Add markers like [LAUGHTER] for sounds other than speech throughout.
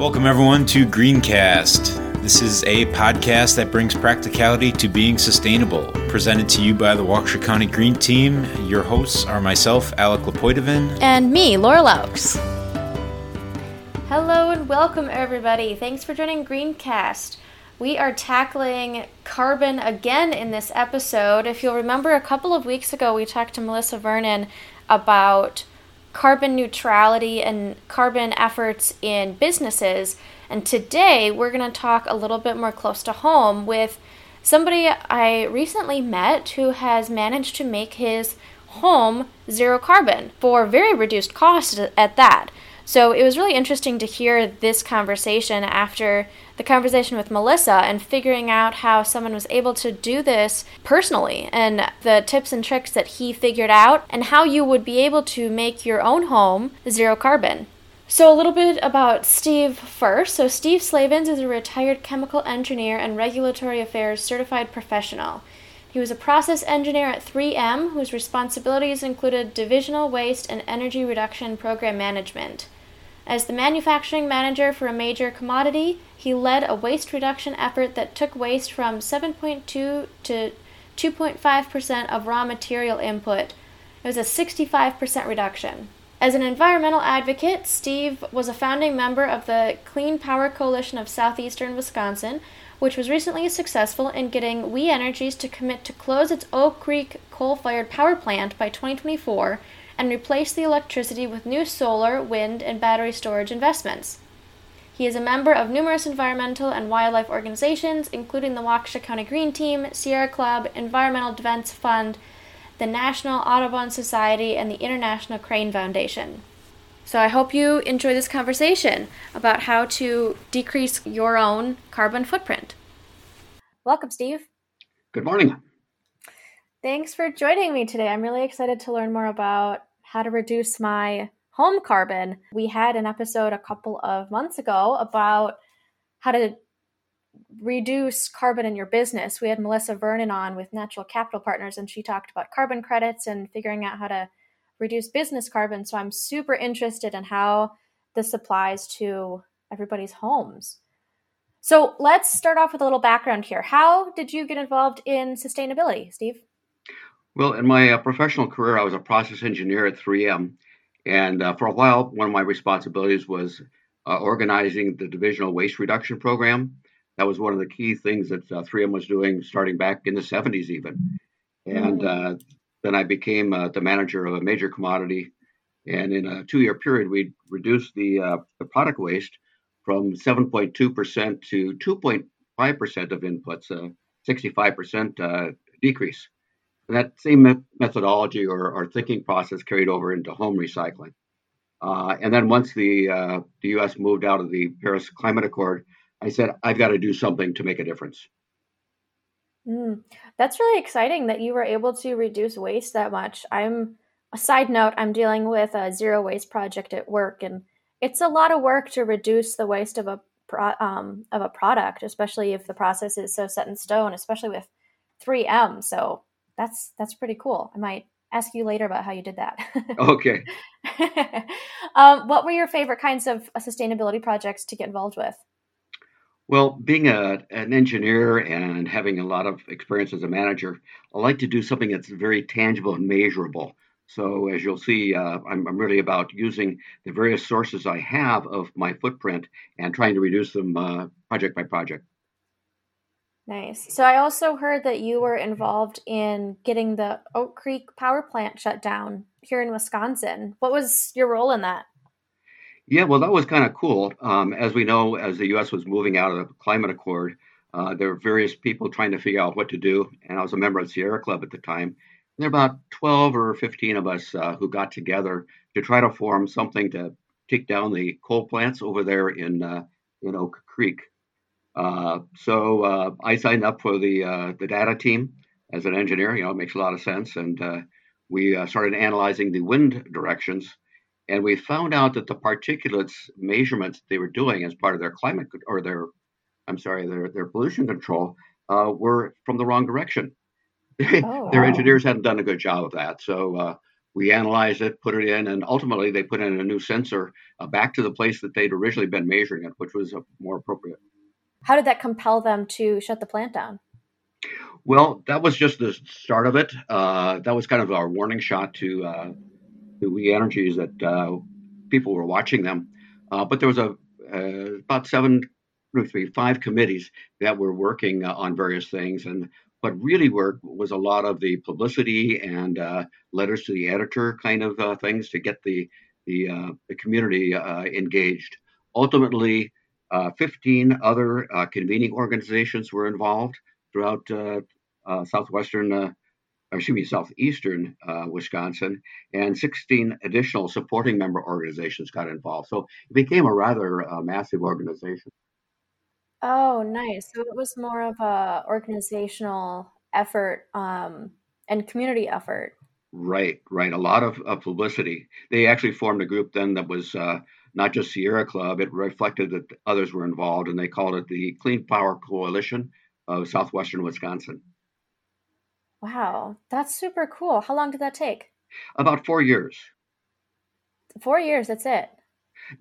Welcome, everyone, to Greencast. This is a podcast that brings practicality to being sustainable, presented to you by the Waukesha County Green Team. Your hosts are myself, Alec Lapoitovan, and me, Laura Laux. Hello and welcome, everybody. Thanks for joining Greencast. We are tackling carbon again in this episode. If you'll remember, a couple of weeks ago, we talked to Melissa Vernon about carbon neutrality and carbon efforts in businesses. And today we're going to talk a little bit more close to home with somebody I recently met who has managed to make his home zero carbon for very reduced cost at that. So it was really interesting to hear this conversation after the conversation with Melissa and figuring out how someone was able to do this personally and the tips and tricks that he figured out and how you would be able to make your own home zero carbon. So, a little bit about Steve first. So, Steve Slavens is a retired chemical engineer and regulatory affairs certified professional. He was a process engineer at 3M, whose responsibilities included divisional waste and energy reduction program management. As the manufacturing manager for a major commodity, he led a waste reduction effort that took waste from 7.2 to 2.5% of raw material input. It was a 65% reduction. As an environmental advocate, Steve was a founding member of the Clean Power Coalition of Southeastern Wisconsin, which was recently successful in getting We Energies to commit to close its Oak Creek coal fired power plant by 2024 and replace the electricity with new solar, wind, and battery storage investments. He is a member of numerous environmental and wildlife organizations, including the Waukesha County Green Team, Sierra Club, Environmental Defense Fund, the National Audubon Society, and the International Crane Foundation. So I hope you enjoy this conversation about how to decrease your own carbon footprint. Welcome, Steve. Good morning. Thanks for joining me today. I'm really excited to learn more about how to reduce my home carbon. We had an episode a couple of months ago about how to reduce carbon in your business. We had Melissa Vernon on with Natural Capital Partners, and she talked about carbon credits and figuring out how to reduce business carbon. So I'm super interested in how this applies to everybody's homes. So let's start off with a little background here. How did you get involved in sustainability, Steve? Well, in my uh, professional career, I was a process engineer at 3M. And uh, for a while, one of my responsibilities was uh, organizing the divisional waste reduction program. That was one of the key things that 3M uh, was doing starting back in the 70s, even. And mm. uh, then I became uh, the manager of a major commodity. And in a two year period, we reduced the, the product waste from 7.2% to 2.5% of inputs, a 65% decrease. That same methodology or, or, thinking process carried over into home recycling. Uh, and then once the uh, the U.S. moved out of the Paris Climate Accord, I said I've got to do something to make a difference. Mm, that's really exciting that you were able to reduce waste that much. I'm a side note. I'm dealing with a zero waste project at work, and it's a lot of work to reduce the waste of a pro, um, of a product, especially if the process is so set in stone. Especially with 3M, so that's that's pretty cool. I might ask you later about how you did that. [LAUGHS] okay. [LAUGHS] um, what were your favorite kinds of uh, sustainability projects to get involved with? Well, being a, an engineer and having a lot of experience as a manager, I like to do something that's very tangible and measurable. So, as you'll see, uh, I'm, I'm, really about using the various sources I have of my footprint and trying to reduce them uh, project by project. Nice. So I also heard that you were involved in getting the Oak Creek power plant shut down here in Wisconsin. What was your role in that? Yeah, well, that was kind of cool. Um, as we know, as the U.S. was moving out of the climate accord, uh, there were various people trying to figure out what to do. And I was a member of Sierra Club at the time. And there were about 12 or 15 of us uh, who got together to try to form something to take down the coal plants over there in uh, in Oak Creek. Uh, so uh, I signed up for the uh, the data team as an engineer. You know, it makes a lot of sense, and uh, we uh, started analyzing the wind directions, and we found out that the particulates measurements they were doing as part of their climate or their, I'm sorry, their their pollution control were from the wrong direction. [LAUGHS] Oh, their wow. engineers hadn't done a good job of that. So We analyzed it, put it in, and ultimately they put in a new sensor uh, back to the place that they'd originally been measuring it, which was uh, more appropriate. How did that compel them to shut the plant down? Well, that was just the start of it. Uh, that was kind of our warning shot to uh, to We Energies that uh, people were watching them. Uh, but there was a uh, about seven, three, five committees that were working uh, on various things, and what really worked was a lot of the publicity and letters to the editor kind of things to get the the, the community engaged. Ultimately, 15 other convening organizations were involved throughout uh, uh, southwestern, uh, excuse me, southeastern Wisconsin, and 16 additional supporting member organizations got involved. So it became a rather massive organization. Oh, nice. So it was more of a organizational effort um, and community effort. Right, right. A lot of, of, publicity. They actually formed a group then that was uh, not just Sierra Club. It reflected that others were involved, and they called it the Clean Power Coalition of southwestern Wisconsin. Wow, that's super cool. How long did that take? About four years. Four years, that's it.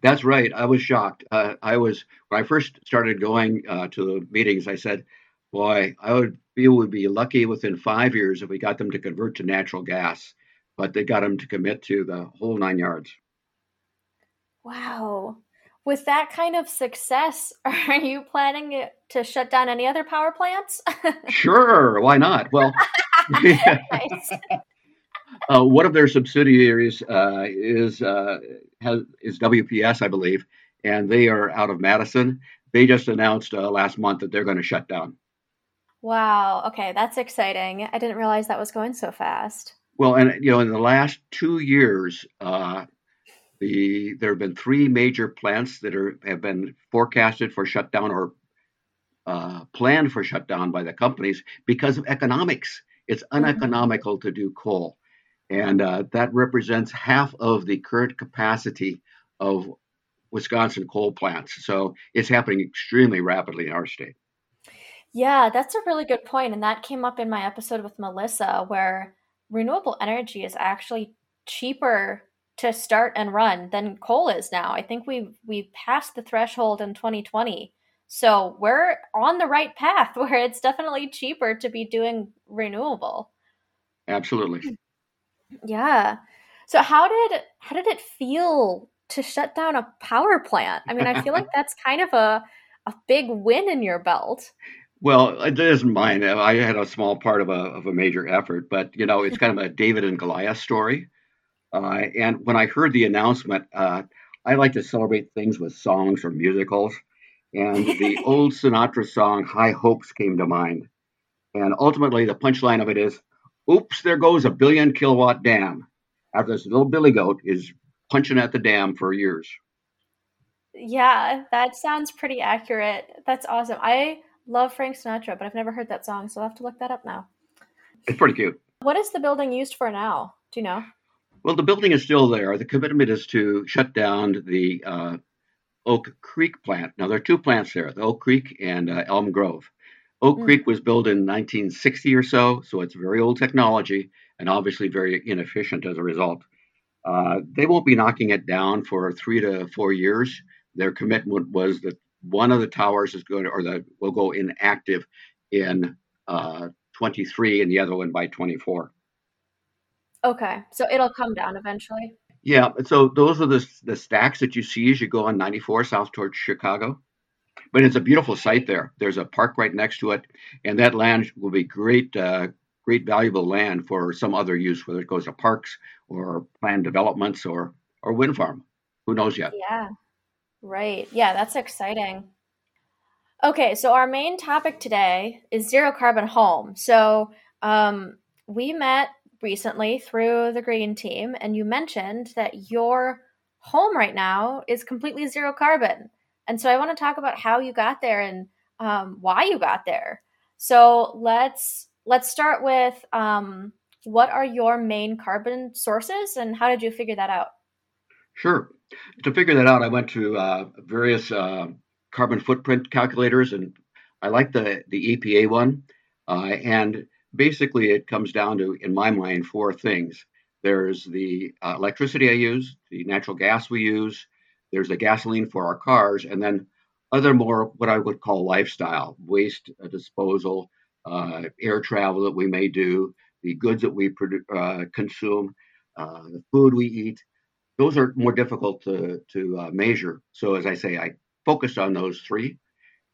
That's right. I was shocked. Uh, I was when I first started going uh, to the meetings. I said, "Boy, I would feel would be lucky within five years if we got them to convert to natural gas." But they got them to commit to the whole nine yards. Wow with that kind of success, [LAUGHS] are you planning to shut down any other power plants? [LAUGHS] sure, why not? Well, [LAUGHS] uh, one of their subsidiaries uh, is uh, has, is WPS, I believe, and they are out of Madison. They just announced uh, last month that they're going to shut down. Wow. Okay, that's exciting. I didn't realize that was going so fast. Well, and you know, in the last two years, uh, the there have been three major plants that are have been forecasted for shutdown or uh, planned for shutdown by the companies because of economics. It's mm-hmm. uneconomical to do coal, and uh, that represents half of the current capacity of Wisconsin coal plants. So it's happening extremely rapidly in our state. Yeah, that's a really good point, and that came up in my episode with Melissa, where renewable energy is actually cheaper to start and run than coal is now. I think we we passed the threshold in 2020. So we're on the right path [LAUGHS] where it's definitely cheaper to be doing renewable. Absolutely. Yeah. So how did how did it feel to shut down a power plant? I mean, I feel like [LAUGHS] that's kind of a a big win in your belt. Well, it isn't mine. I had a small part of a of a major effort, but you know, it's kind of a David and Goliath story. Uh, and when I heard the announcement, uh, I like to celebrate things with songs or musicals. And the [LAUGHS] old Sinatra song, High Hopes, came to mind. And ultimately, the punchline of it is oops, there goes a billion kilowatt dam. After this little billy goat is punching at the dam for years. Yeah, that sounds pretty accurate. That's awesome. I love Frank Sinatra, but I've never heard that song, so I'll have to look that up now. It's pretty cute. What is the building used for now? Do you know? Well, the building is still there. The commitment is to shut down the uh, Oak Creek plant. Now, there are two plants there the Oak Creek and uh, Elm Grove. Oak mm. Creek was built in 1960 or so, so it's very old technology and obviously very inefficient as a result. Uh, they won't be knocking it down for three to four years. Their commitment was that one of the towers is going to, or that will go inactive in uh, 23 and the other one by 24. Okay, so it'll come down eventually. Yeah, so those are the the stacks that you see as you go on 94 south towards Chicago. But it's a beautiful site there. There's a park right next to it, and that land will be great, uh, great valuable land for some other use, whether it goes to parks or planned developments or or wind farm. Who knows yet? Yeah, right. Yeah, that's exciting. Okay, so our main topic today is zero carbon home. So um, we met recently through the green team and you mentioned that your home right now is completely zero carbon. And so i want to talk about how you got there and um, why you got there. So let's let's start with um, what are your main carbon sources and how did you figure that out? Sure. To figure that out i went to uh, various uh, carbon footprint calculators and i like the the epa one uh, and basically it comes down to, in my mind, four things. There's the uh, electricity I use, the natural gas we use. There's the gasoline for our cars, and then other more what I would call lifestyle waste uh, disposal, uh, air travel that we may do, the goods that we produ- uh, consume, uh, the food we eat. Those are more difficult to to uh, measure. So as I say, I focused on those three,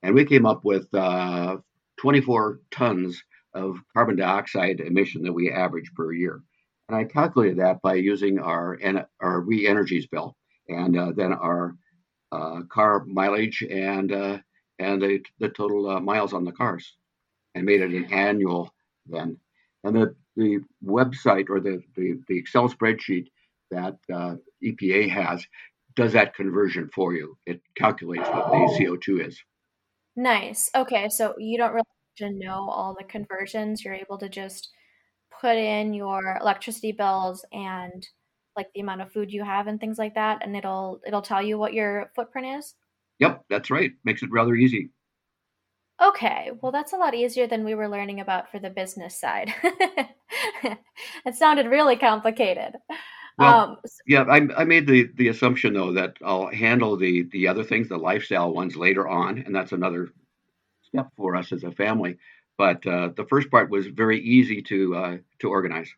and we came up with 24 tons of carbon dioxide emission that we average per year. And I calculated that by using our our We Energies bill and uh, then our uh, car mileage and uh, and the, the total uh, miles on the cars, and made it an annual then. And the the website or the the, the Excel spreadsheet that uh, EPA has does that conversion for you. It calculates what the CO2 is. Nice. Okay, so you don't really to know all the conversions. You're able to just put in your electricity bills and like the amount of food you have and things like that and it'll it'll tell you what your footprint is? Yep that's right. Makes it rather easy. Okay well that's a lot easier than we were learning about for the business side. [LAUGHS] It sounded really complicated. Well, um, yeah I, I made the the assumption though that i'll handle the the other things the lifestyle ones later on and that's another step for us as a family but uh, the first part was very easy to uh, to organize.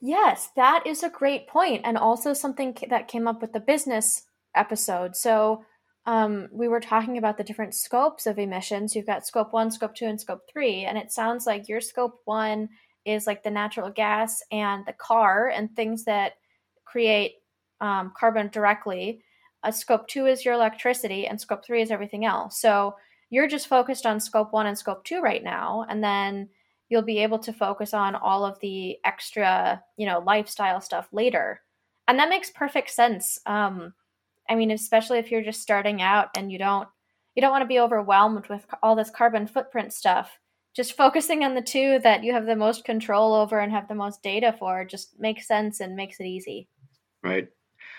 Yes, that is a great point, and also something that came up with the business episode. So um, we were talking about the different scopes of emissions. You've got scope one, scope two, and scope three, and it sounds like your scope one is like the natural gas and the car and things that create um, carbon directly. Uh, scope two is your electricity, and scope three is everything else. So you're just focused on scope one and scope two right now and then you'll be able to focus on all of the extra you know lifestyle stuff later. And that makes perfect sense. Um i mean especially if you're just starting out and you don't you don't want to be overwhelmed with all this carbon footprint stuff. Just focusing on the two that you have the most control over and have the most data for just makes sense and makes it easy. Right.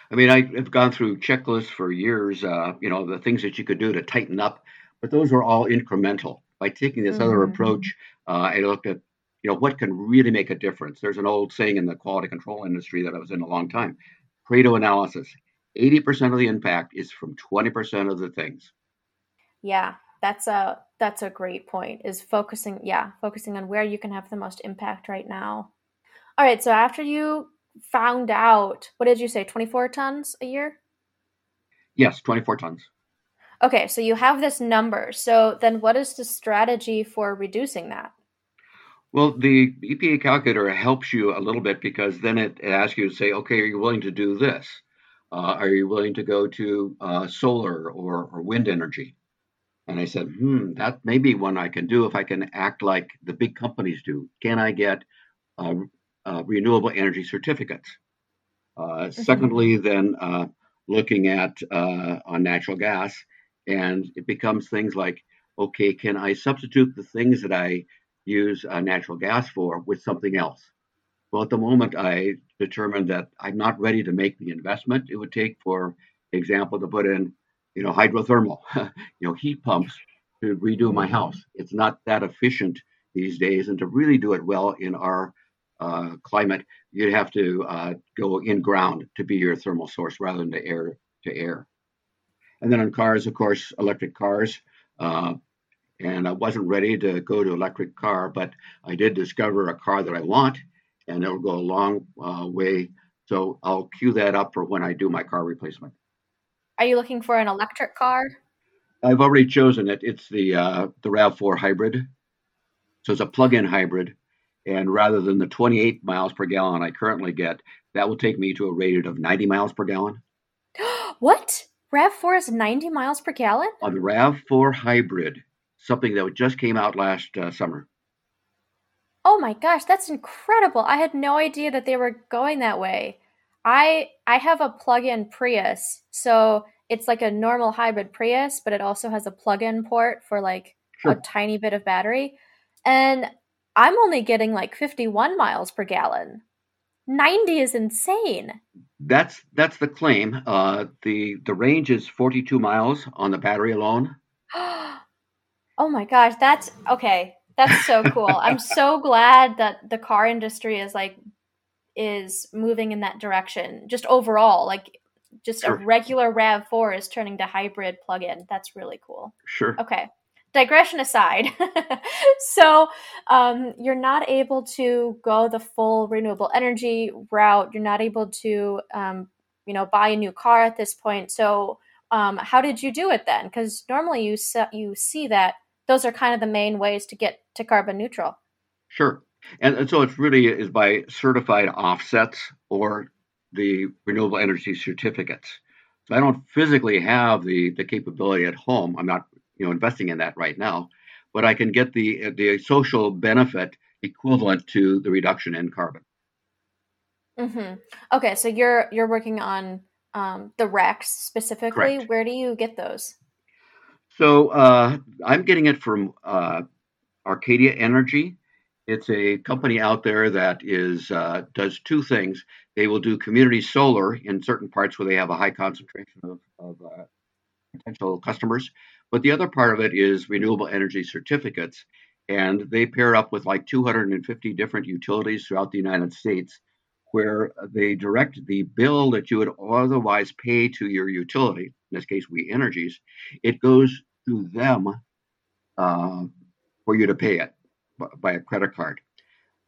I mean i've gone through checklists for years uh, you know the things that you could do to tighten up but those are all incremental. By taking this mm-hmm. other approach, uh, I looked at you know what can really make a difference. There's an old saying in the quality control industry that I was in a long time: Pareto analysis. 80% of the impact is from 20% of the things. Yeah, that's a that's a great point. Is focusing, yeah, focusing on where you can have the most impact right now. All right, so after you found out, what did you say, 24 tons a year? Yes, 24 tons. Okay, so you have this number. So then what is the strategy for reducing that? Well, the EPA calculator helps you a little bit because then it, it asks you to say, okay, are you willing to do this? Uh, are you willing to go to uh, solar or, or wind energy? And I said, hmm, that may be one I can do if I can act like the big companies do. Can I get uh, uh renewable energy certificates? Uh, mm-hmm. Secondly, then uh, looking at on natural gas and it becomes things like okay can i substitute the things that i use uh, natural gas for with something else? Well at the moment i determined that i'm not ready to make the investment it would take for example to put in you know hydrothermal [LAUGHS] you know heat pumps to redo my house. It's not that efficient these days and to really do it well in our uh, climate you'd have to uh, go in ground to be your thermal source rather than to air to air and then on cars, of course, electric cars. Uh, and I wasn't ready to go to electric car, but I did discover a car that I want, and it'll go a long uh, way. So I'll queue that up for when I do my car replacement. Are you looking for an electric car? I've already chosen it. It's the uh, the Rav4 hybrid. So it's a plug-in hybrid, and rather than the 28 miles per gallon I currently get, that will take me to a rated of 90 miles per gallon. [GASPS] what? RAV4 is 90 miles per gallon? On the RAV4 hybrid, something that just came out last uh, summer. Oh my gosh, that's incredible. I had no idea that they were going that way. I I have a plug-in Prius. So it's like a normal hybrid Prius, but it also has a plug-in port for like sure. a tiny bit of battery. And I'm only getting like 51 miles per gallon. 90 is insane. That's that's the claim. Uh, the the range is 42 miles on the battery alone. [GASPS] [GASPS] oh my gosh, that's okay. That's so cool. [LAUGHS] I'm so glad that the car industry is like is moving in that direction, just overall, like just sure. a regular RAV4 is turning to hybrid plug-in. That's really cool. Sure. Okay. Digression aside, [LAUGHS] so um, you're not able to go the full renewable energy route. You're not able to, um, you know, buy a new car at this point. So, um, how did you do it then? Because normally you se- you see that those are kind of the main ways to get to carbon neutral. Sure. And, and so it's really is by certified offsets or the renewable energy certificates. So I don't physically have the the capability at home. I'm not you know investing in that right now, but I can get the the social benefit equivalent to the reduction in carbon. Mm-hmm. Okay, so you're you're working on um, the RECs specifically. Correct. Where do you get those? So uh, I'm getting it from uh, Arcadia Energy. It's a company out there that is uh, does two things. They will do community solar in certain parts where they have a high concentration of, of uh, potential customers, but the other part of it is renewable energy certificates, and they pair up with like 250 different utilities throughout the United States, where they direct the bill that you would otherwise pay to your utility. In this case, We Energies, it goes to them uh, for you to pay it by a credit card.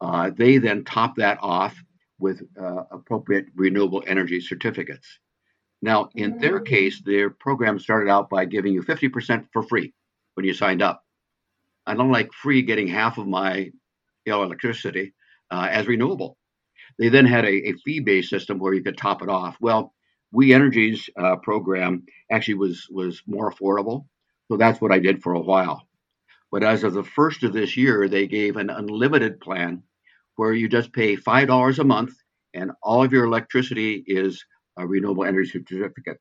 Uh, they then top that off with uh, appropriate renewable energy certificates. Now, in their mm. case, their program started out by giving you 50% for free when you signed up. I don't like free getting half of my you know, electricity uh, as renewable. They then had a, a fee based system where you could top it off. Well, We Energies' uh, program actually was was more affordable, so that's what I did for a while. But as of the first of this year, they gave an unlimited plan where you just pay $5 a month and all of your electricity is a renewable energy certificate.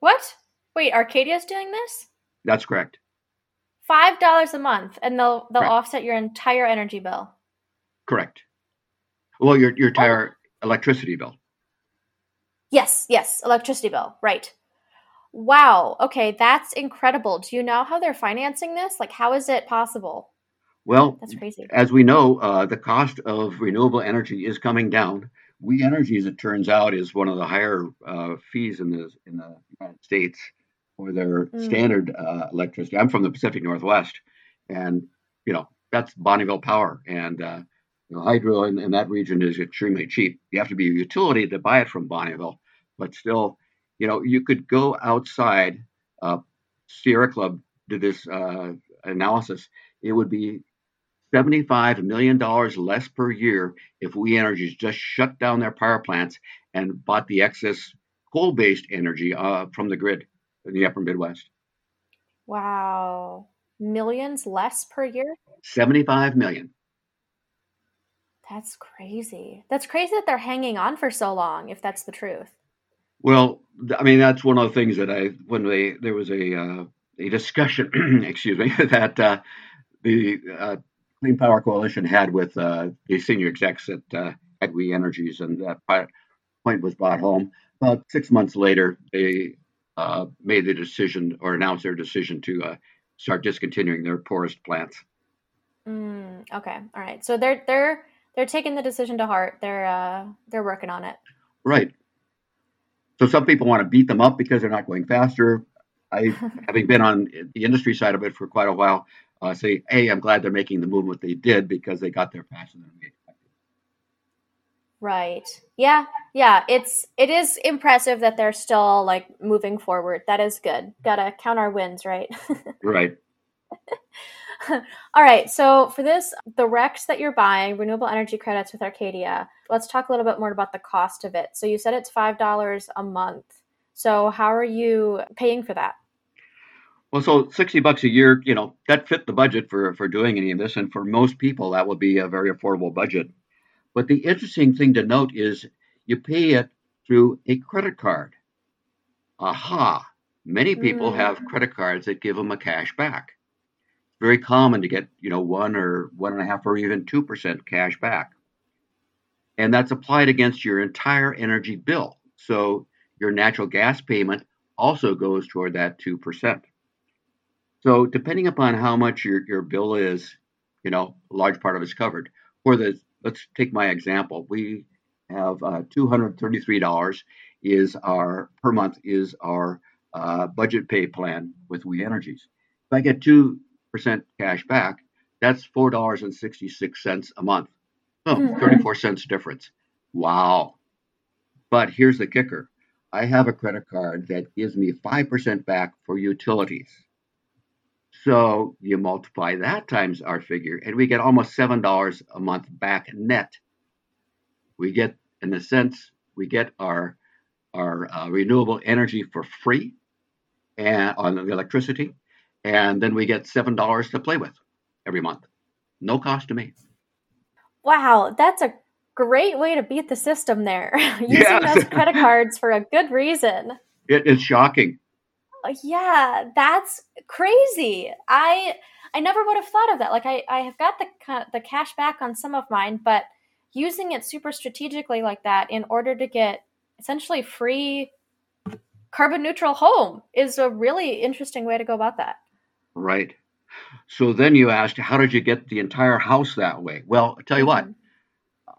What? Wait, Arcadia's doing this? That's correct. Five dollars a month, and they'll they'll correct. offset your entire energy bill. Correct. Well, your your entire oh. electricity bill. Yes, yes, electricity bill. Right. Wow. Okay, that's incredible. Do you know how they're financing this? Like, how is it possible? Well, that's crazy. As we know, uh, the cost of renewable energy is coming down. We Energy, as it turns out, is one of the higher uh, fees in the in the United States for their mm. standard uh, electricity. I'm from the Pacific Northwest, and you know that's Bonneville Power, and uh, you know, hydro in, in that region is extremely cheap. You have to be a utility to buy it from Bonneville, but still you know, you could go outside. Uh, Sierra Club did this uh, analysis. It would be $75 million less per year if We Energies just shut down their power plants and bought the excess coal based energy uh, from the grid in the upper Midwest. Wow. Millions less per year? 75 million. That's crazy. That's crazy that they're hanging on for so long, if that's the truth. Well, I mean, that's one of the things that I when they there was a uh, a discussion, [CLEARS THROAT] excuse me, [LAUGHS] that uh, the uh, Clean Power Coalition had with uh, the senior execs at uh, at We Energies, and that point was brought home. About six months later, they uh, made the decision or announced their decision to uh, start discontinuing their poorest plants. Mm, okay, all right. So they're they're they're taking the decision to heart. They're uh, they're working on it. Right. So some people want to beat them up because they're not going faster. I, [LAUGHS] having been on the industry side of it for quite a while, uh, say, hey, I'm glad they're making the movement they did because they got their passion. Right. Yeah. Yeah. It's it is impressive that they're still like moving forward. That is good. Gotta count our wins, right? [LAUGHS] right. [LAUGHS] All right. So for this, the RECs that you're buying, renewable energy credits with Arcadia, let's talk a little bit more about the cost of it. So you said it's $5 a month. So how are you paying for that? Well, so 60 bucks a year, you know, that fit the budget for, for doing any of this. And for most people, that would be a very affordable budget. But the interesting thing to note is you pay it through a credit card. Aha. Many people mm. have credit cards that give them a cash back very common to get, you know, one or one and a half or even 2% cash back. And that's applied against your entire energy bill. So your natural gas payment also goes toward that 2%. So depending upon how much your, your bill is, you know, a large part of it's covered. For the let's take my example. We have uh, $233 is our per month is our uh, budget pay plan with We Energies. If I get 2% cash back, that's $4.66 a month. Oh, mm-hmm. 34 cents difference. Wow. But here's the kicker I have a credit card that gives me 5% back for utilities. So you multiply that times our figure, and we get almost $7 a month back net. We get, in a sense, we get our, our uh, renewable energy for free and on the electricity, and then we get $7 to play with every month. No cost to me. Wow, that's a great way to beat the system there. [LAUGHS] Using yeah. those credit [LAUGHS] cards for a good reason. It is shocking. Uh, yeah, that's crazy. I I never would have thought of that. Like I I have got the the cash back on some of mine, but using it super strategically like that in order to get essentially free carbon neutral home is a really interesting way to go about that. Right. So then you asked, how did you get the entire house that way? Well, I tell you what, mm-hmm.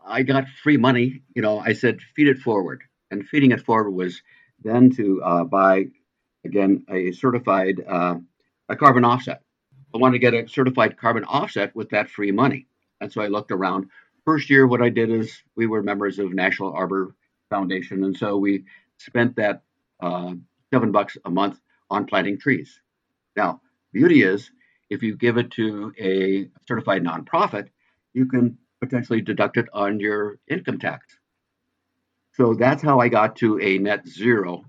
I got free money. You know, I said, feed it forward. And feeding it forward was then to uh, buy, again, a certified uh, a carbon offset. I wanted to get a certified carbon offset with that free money. And so I looked around. First year, what I did is we were members of National Arbor Foundation. And so we spent that uh, seven bucks a month on planting trees. Now, beauty is if you give it to a certified nonprofit, you can potentially deduct it on your income tax. So that's how I got to a net zero.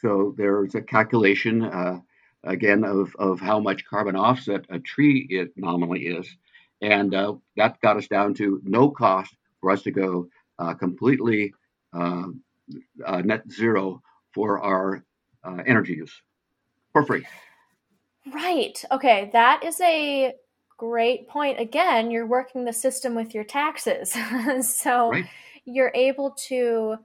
So there's a calculation, uh, again, of, of how much carbon offset a tree it nominally is. And uh, that got us down to no cost for us to go uh, completely uh, uh, net zero for our uh, energy use for free. Right. Okay. That is a great point. Again, you're working the system with your taxes. [LAUGHS] so right. you're able to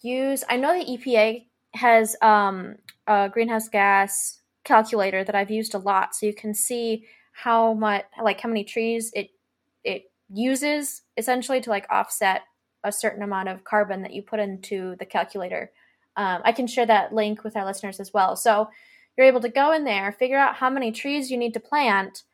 use, I know the EPA has um, a greenhouse gas calculator that I've used a lot. So you can see how much, like how many trees it, it uses essentially to like offset a certain amount of carbon that you put into the calculator. Um, I can share that link with our listeners as well. So you're able to go in there, figure out how many trees you need to plant,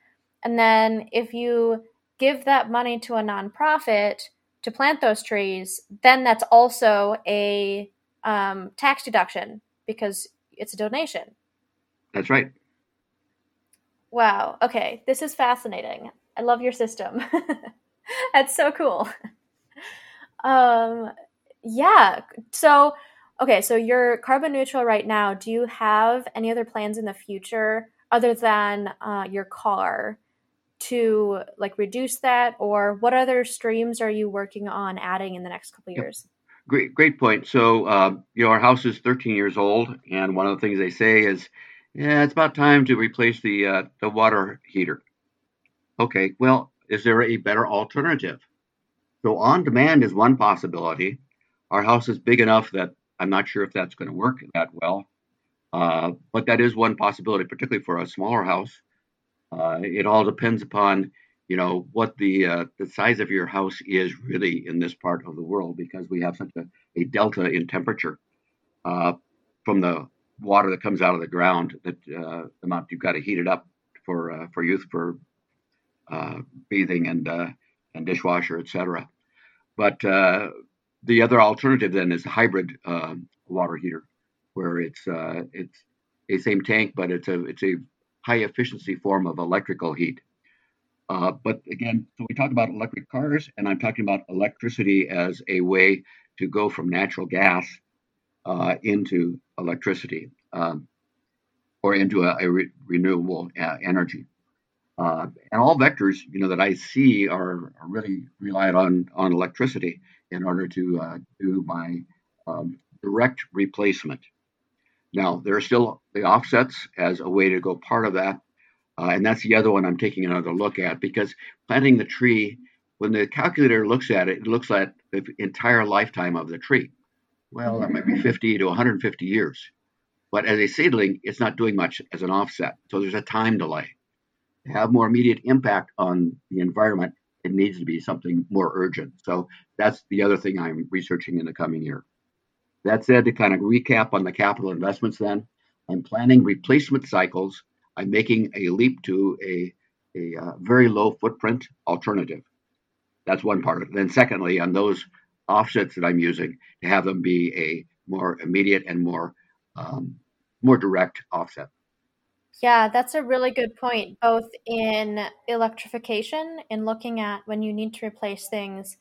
and then if you give that money to a nonprofit to plant those trees, then that's also a um, tax deduction because it's a donation. That's right. Wow. Okay. This is fascinating. I love your system. [LAUGHS] that's so cool. [LAUGHS] Um, yeah. So, Okay, so you're carbon neutral right now. Do you have any other plans in the future other than uh, your car to like reduce that, or what other streams are you working on adding in the next couple years? Great, great point. So, uh, you know, our house is 13 years old, and one of the things they say is, "Yeah, it's about time to replace the uh, the water heater." Okay, well, is there a better alternative? So, on demand is one possibility. Our house is big enough that I'm not sure if that's going to work that well, uh, but that is one possibility, particularly for a smaller house. Uh, it all depends upon, you know, what the uh, the size of your house is really in this part of the world, because we have such a, a delta in temperature uh, from the water that comes out of the ground. That uh, amount you've got to heat it up for uh, for use for bathing and and dishwasher, etc. But the other alternative then is a hybrid uh, water heater, where it's uh, it's a same tank, but it's a it's a high efficiency form of electrical heat. Uh, but again, so we talk about electric cars, and I'm talking about electricity as a way to go from natural gas uh, into electricity um, or into a, a re- renewable uh, energy. Uh, and all vectors, you know, that I see are, are really reliant on on electricity in order to uh, do my um, direct replacement. Now, there are still the offsets as a way to go part of that. Uh, and that's the other one I'm taking another look at because planting the tree, when the calculator looks at it, it looks at the entire lifetime of the tree. Well, that might be 50 to 150 years. But as a seedling, it's not doing much as an offset. So there's a time delay. To have more immediate impact on the environment, it needs to be something more urgent. So that's the other thing I'm researching in the coming year. That said, to kind of recap on the capital investments, then I'm planning replacement cycles. I'm making a leap to a, a uh, very low footprint alternative. That's one part. Then, secondly, on those offsets that I'm using, to have them be a more immediate and more um, more direct offset. Yeah, that's a really good point, both in electrification and looking at when you need to replace things,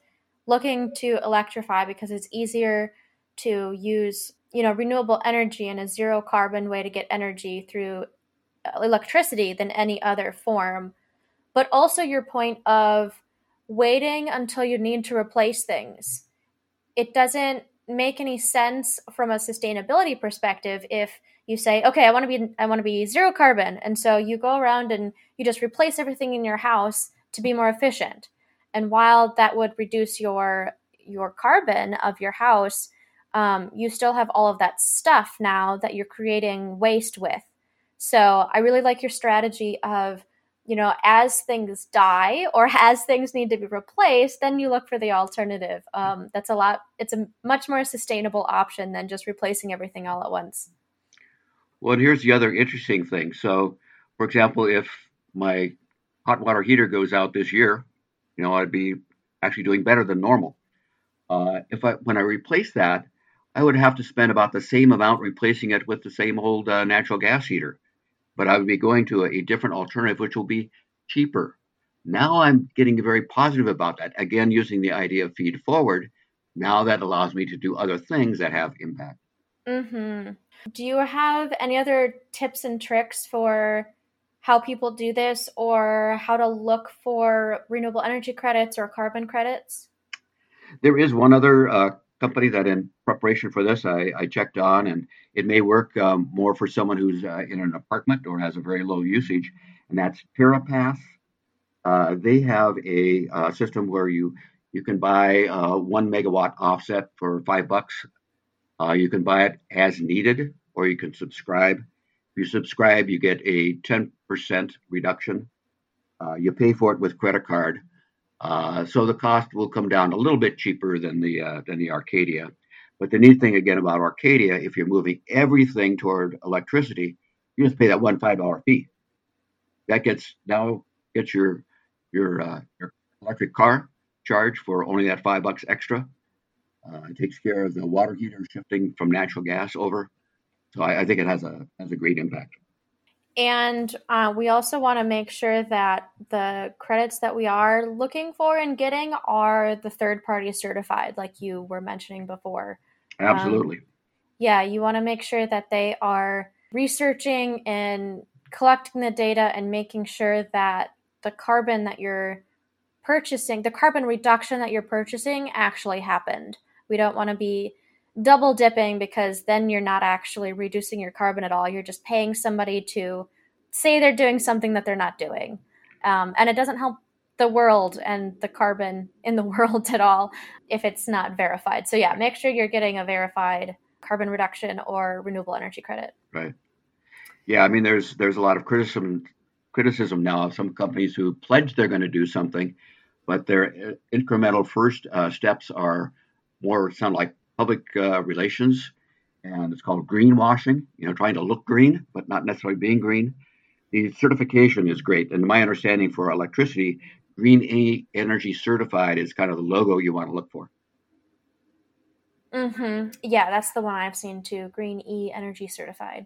looking to electrify because it's easier to use, you know, renewable energy in a zero carbon way to get energy through electricity than any other form. But also your point of waiting until you need to replace things. It doesn't make any sense from a sustainability perspective if you say okay i want to be i want to be zero carbon and so you go around and you just replace everything in your house to be more efficient and while that would reduce your your carbon of your house um, you still have all of that stuff now that you're creating waste with so i really like your strategy of you know, as things die or [LAUGHS] as things need to be replaced, then you look for the alternative. Um, that's a lot, it's a much more sustainable option than just replacing everything all at once. Well, and here's the other interesting thing. So, for example, if my hot water heater goes out this year, you know, I'd be actually doing better than normal. Uh, if I, when I replace that, I would have to spend about the same amount replacing it with the same old uh, natural gas heater but I would be going to a, a different alternative, which will be cheaper. Now I'm getting very positive about that. Again, using the idea of feed forward. Now that allows me to do other things that have impact. Mm-hmm. Do you have any other tips and tricks for how people do this or how to look for renewable energy credits or carbon credits? There is one other uh, company that in preparation for this I, I checked on, and it may work um, more for someone who's uh, in an apartment or has a very low usage, and that's TerraPass. Uh, they have a uh, system where you you can buy uh, one megawatt offset for five bucks. Uh, you can buy it as needed, or you can subscribe. If you subscribe, you get a 10% reduction. Uh, you pay for it with credit card. Uh, so the cost will come down a little bit cheaper than the uh, than the Arcadia. But the neat thing again about Arcadia, if you're moving everything toward electricity, you just pay that one five dollar fee. That gets now gets your your uh, your electric car charged for only that five bucks extra. Uh, it takes care of the water heater shifting from natural gas over. So I, I think it has a has a great impact. And uh, we also want to make sure that the credits that we are looking for and getting are the third party certified, like you were mentioning before. Absolutely. Um, yeah, you want to make sure that they are researching and collecting the data and making sure that the carbon that you're purchasing, the carbon reduction that you're purchasing actually happened. We don't want to be double dipping because then you're not actually reducing your carbon at all. You're just paying somebody to say they're doing something that they're not doing. Um, and it doesn't help the world and the carbon in the [LAUGHS] world at all if it's not verified. So, yeah, make sure you're getting a verified carbon reduction or renewable energy credit. Right. Yeah, I mean, there's there's a lot of criticism criticism now of some companies who pledge they're going to do something, but their uh, incremental first uh, steps are more sound like public uh, relations, and it's called greenwashing. You know, trying to look green but not necessarily being green. The certification is great, and my understanding for electricity, green e energy certified is kind of the logo you want to look for. Mm-hmm. Yeah, that's the one I've seen too. Green E Energy certified.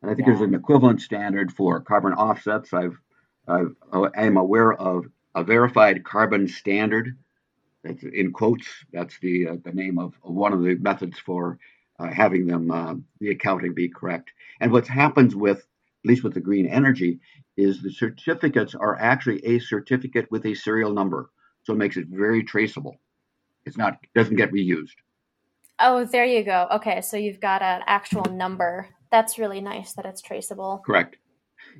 And I think yeah. there's an equivalent standard for carbon offsets. I've, I've I am aware of a verified carbon standard in quotes. That's the uh, the name of, one of the methods for uh, having them uh, the accounting be correct. And what happens with at least with the green energy is the certificates are actually a certificate with a serial number, so it makes it very traceable. It's not doesn't get reused. Oh, there you go. Okay, so you've got an actual number. That's really nice that it's traceable. Correct.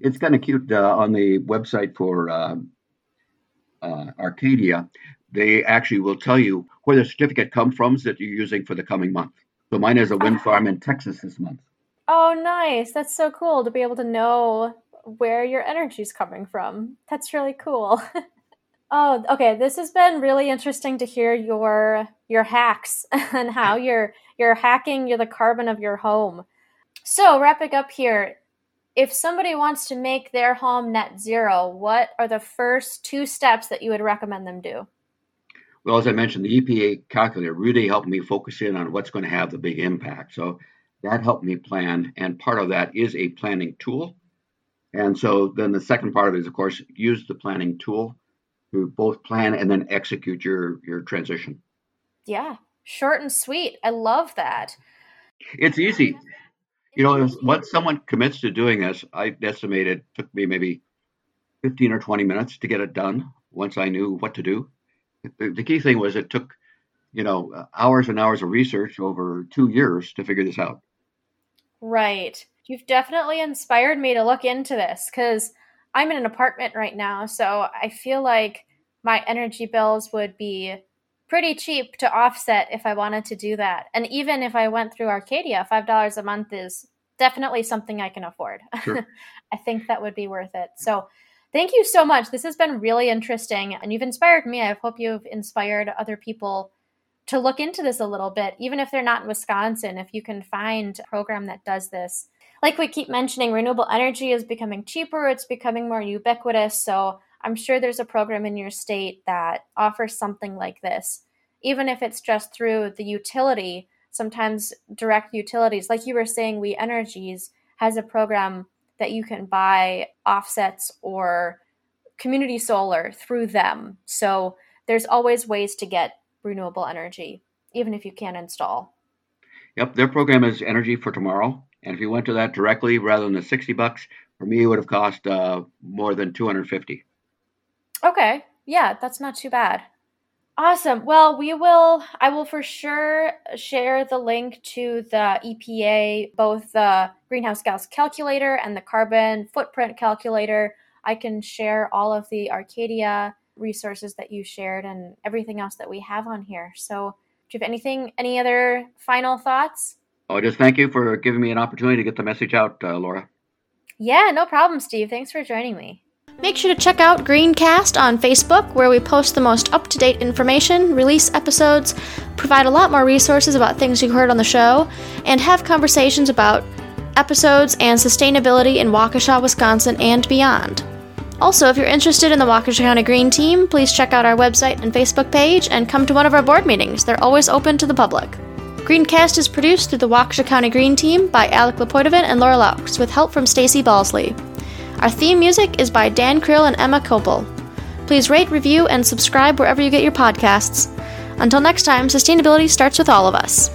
It's kind of cute uh, on the website for uh, uh, Arcadia they actually will tell you where the certificate comes from that you're using for the coming month. So mine is a wind farm in Texas this month. Oh, nice. That's so cool to be able to know where your energy is coming from. That's really cool. [LAUGHS] Oh, okay. This has been really interesting to hear your your hacks [LAUGHS] and how you're you're hacking the carbon of your home. So, wrapping up here, if somebody wants to make their home net zero, what are the first two steps that you would recommend them do? Well, as I mentioned, the EPA calculator really helped me focus in on what's going to have the big impact. So that helped me plan, and part of that is a planning tool. And so then the second part of it is, of course, use the planning tool to both plan and then execute your your transition. Yeah, short and sweet. I love that. It's easy. You know, once someone commits to doing this, I estimated it took me maybe 15 or 20 minutes to get it done once I knew what to do. The, the key thing was it took, you know, hours and hours of research over two years to figure this out. Right. You've definitely inspired me to look into this because I'm in an apartment right now, so I feel like my energy bills would be pretty cheap to offset if I wanted to do that. And even if I went through Arcadia, $5 a month is definitely something I can afford. Sure. [LAUGHS] I think that would be worth it. So, thank you so much. This has been really interesting and you've inspired me. I hope you've inspired other people to look into this a little bit, even if they're not in Wisconsin, if you can find a program that does this like we keep mentioning, renewable energy is becoming cheaper, it's becoming more ubiquitous. So I'm sure there's a program in your state that offers something like this, even if it's just through the utility. Sometimes direct utilities, like you were saying, We Energies has a program that you can buy offsets or community solar through them. So there's always ways to get renewable energy, even if you can't install. Yep, their program is Energy for Tomorrow. And if you went to that directly rather than the 60 bucks, for me, it would have cost uh, more than 250. Okay. Yeah, that's not too bad. Awesome. Well, we will, I will for sure share the link to the EPA, both the greenhouse gas calculator and the carbon footprint calculator. I can share all of the Arcadia resources that you shared and everything else that we have on here. So, do you have anything, any other final thoughts? Oh, just thank you for giving me an opportunity to get the message out, uh, Laura. Yeah, no problem, Steve. Thanks for joining me. Make sure to check out Greencast on Facebook, where we post the most up to date information, release episodes, provide a lot more resources about things you heard on the show, and have conversations about episodes and sustainability in Waukesha, Wisconsin, and beyond. Also, if you're interested in the Waukesha County Green Team, please check out our website and Facebook page and come to one of our board meetings. They're always open to the public. Greencast is produced through the Waukesha County Green Team by Alec Lapoidovin and Laura Laux, with help from Stacy Balsley. Our theme music is by Dan Krill and Emma Kopel. Please rate, review, and subscribe wherever you get your podcasts. Until next time, sustainability starts with all of us.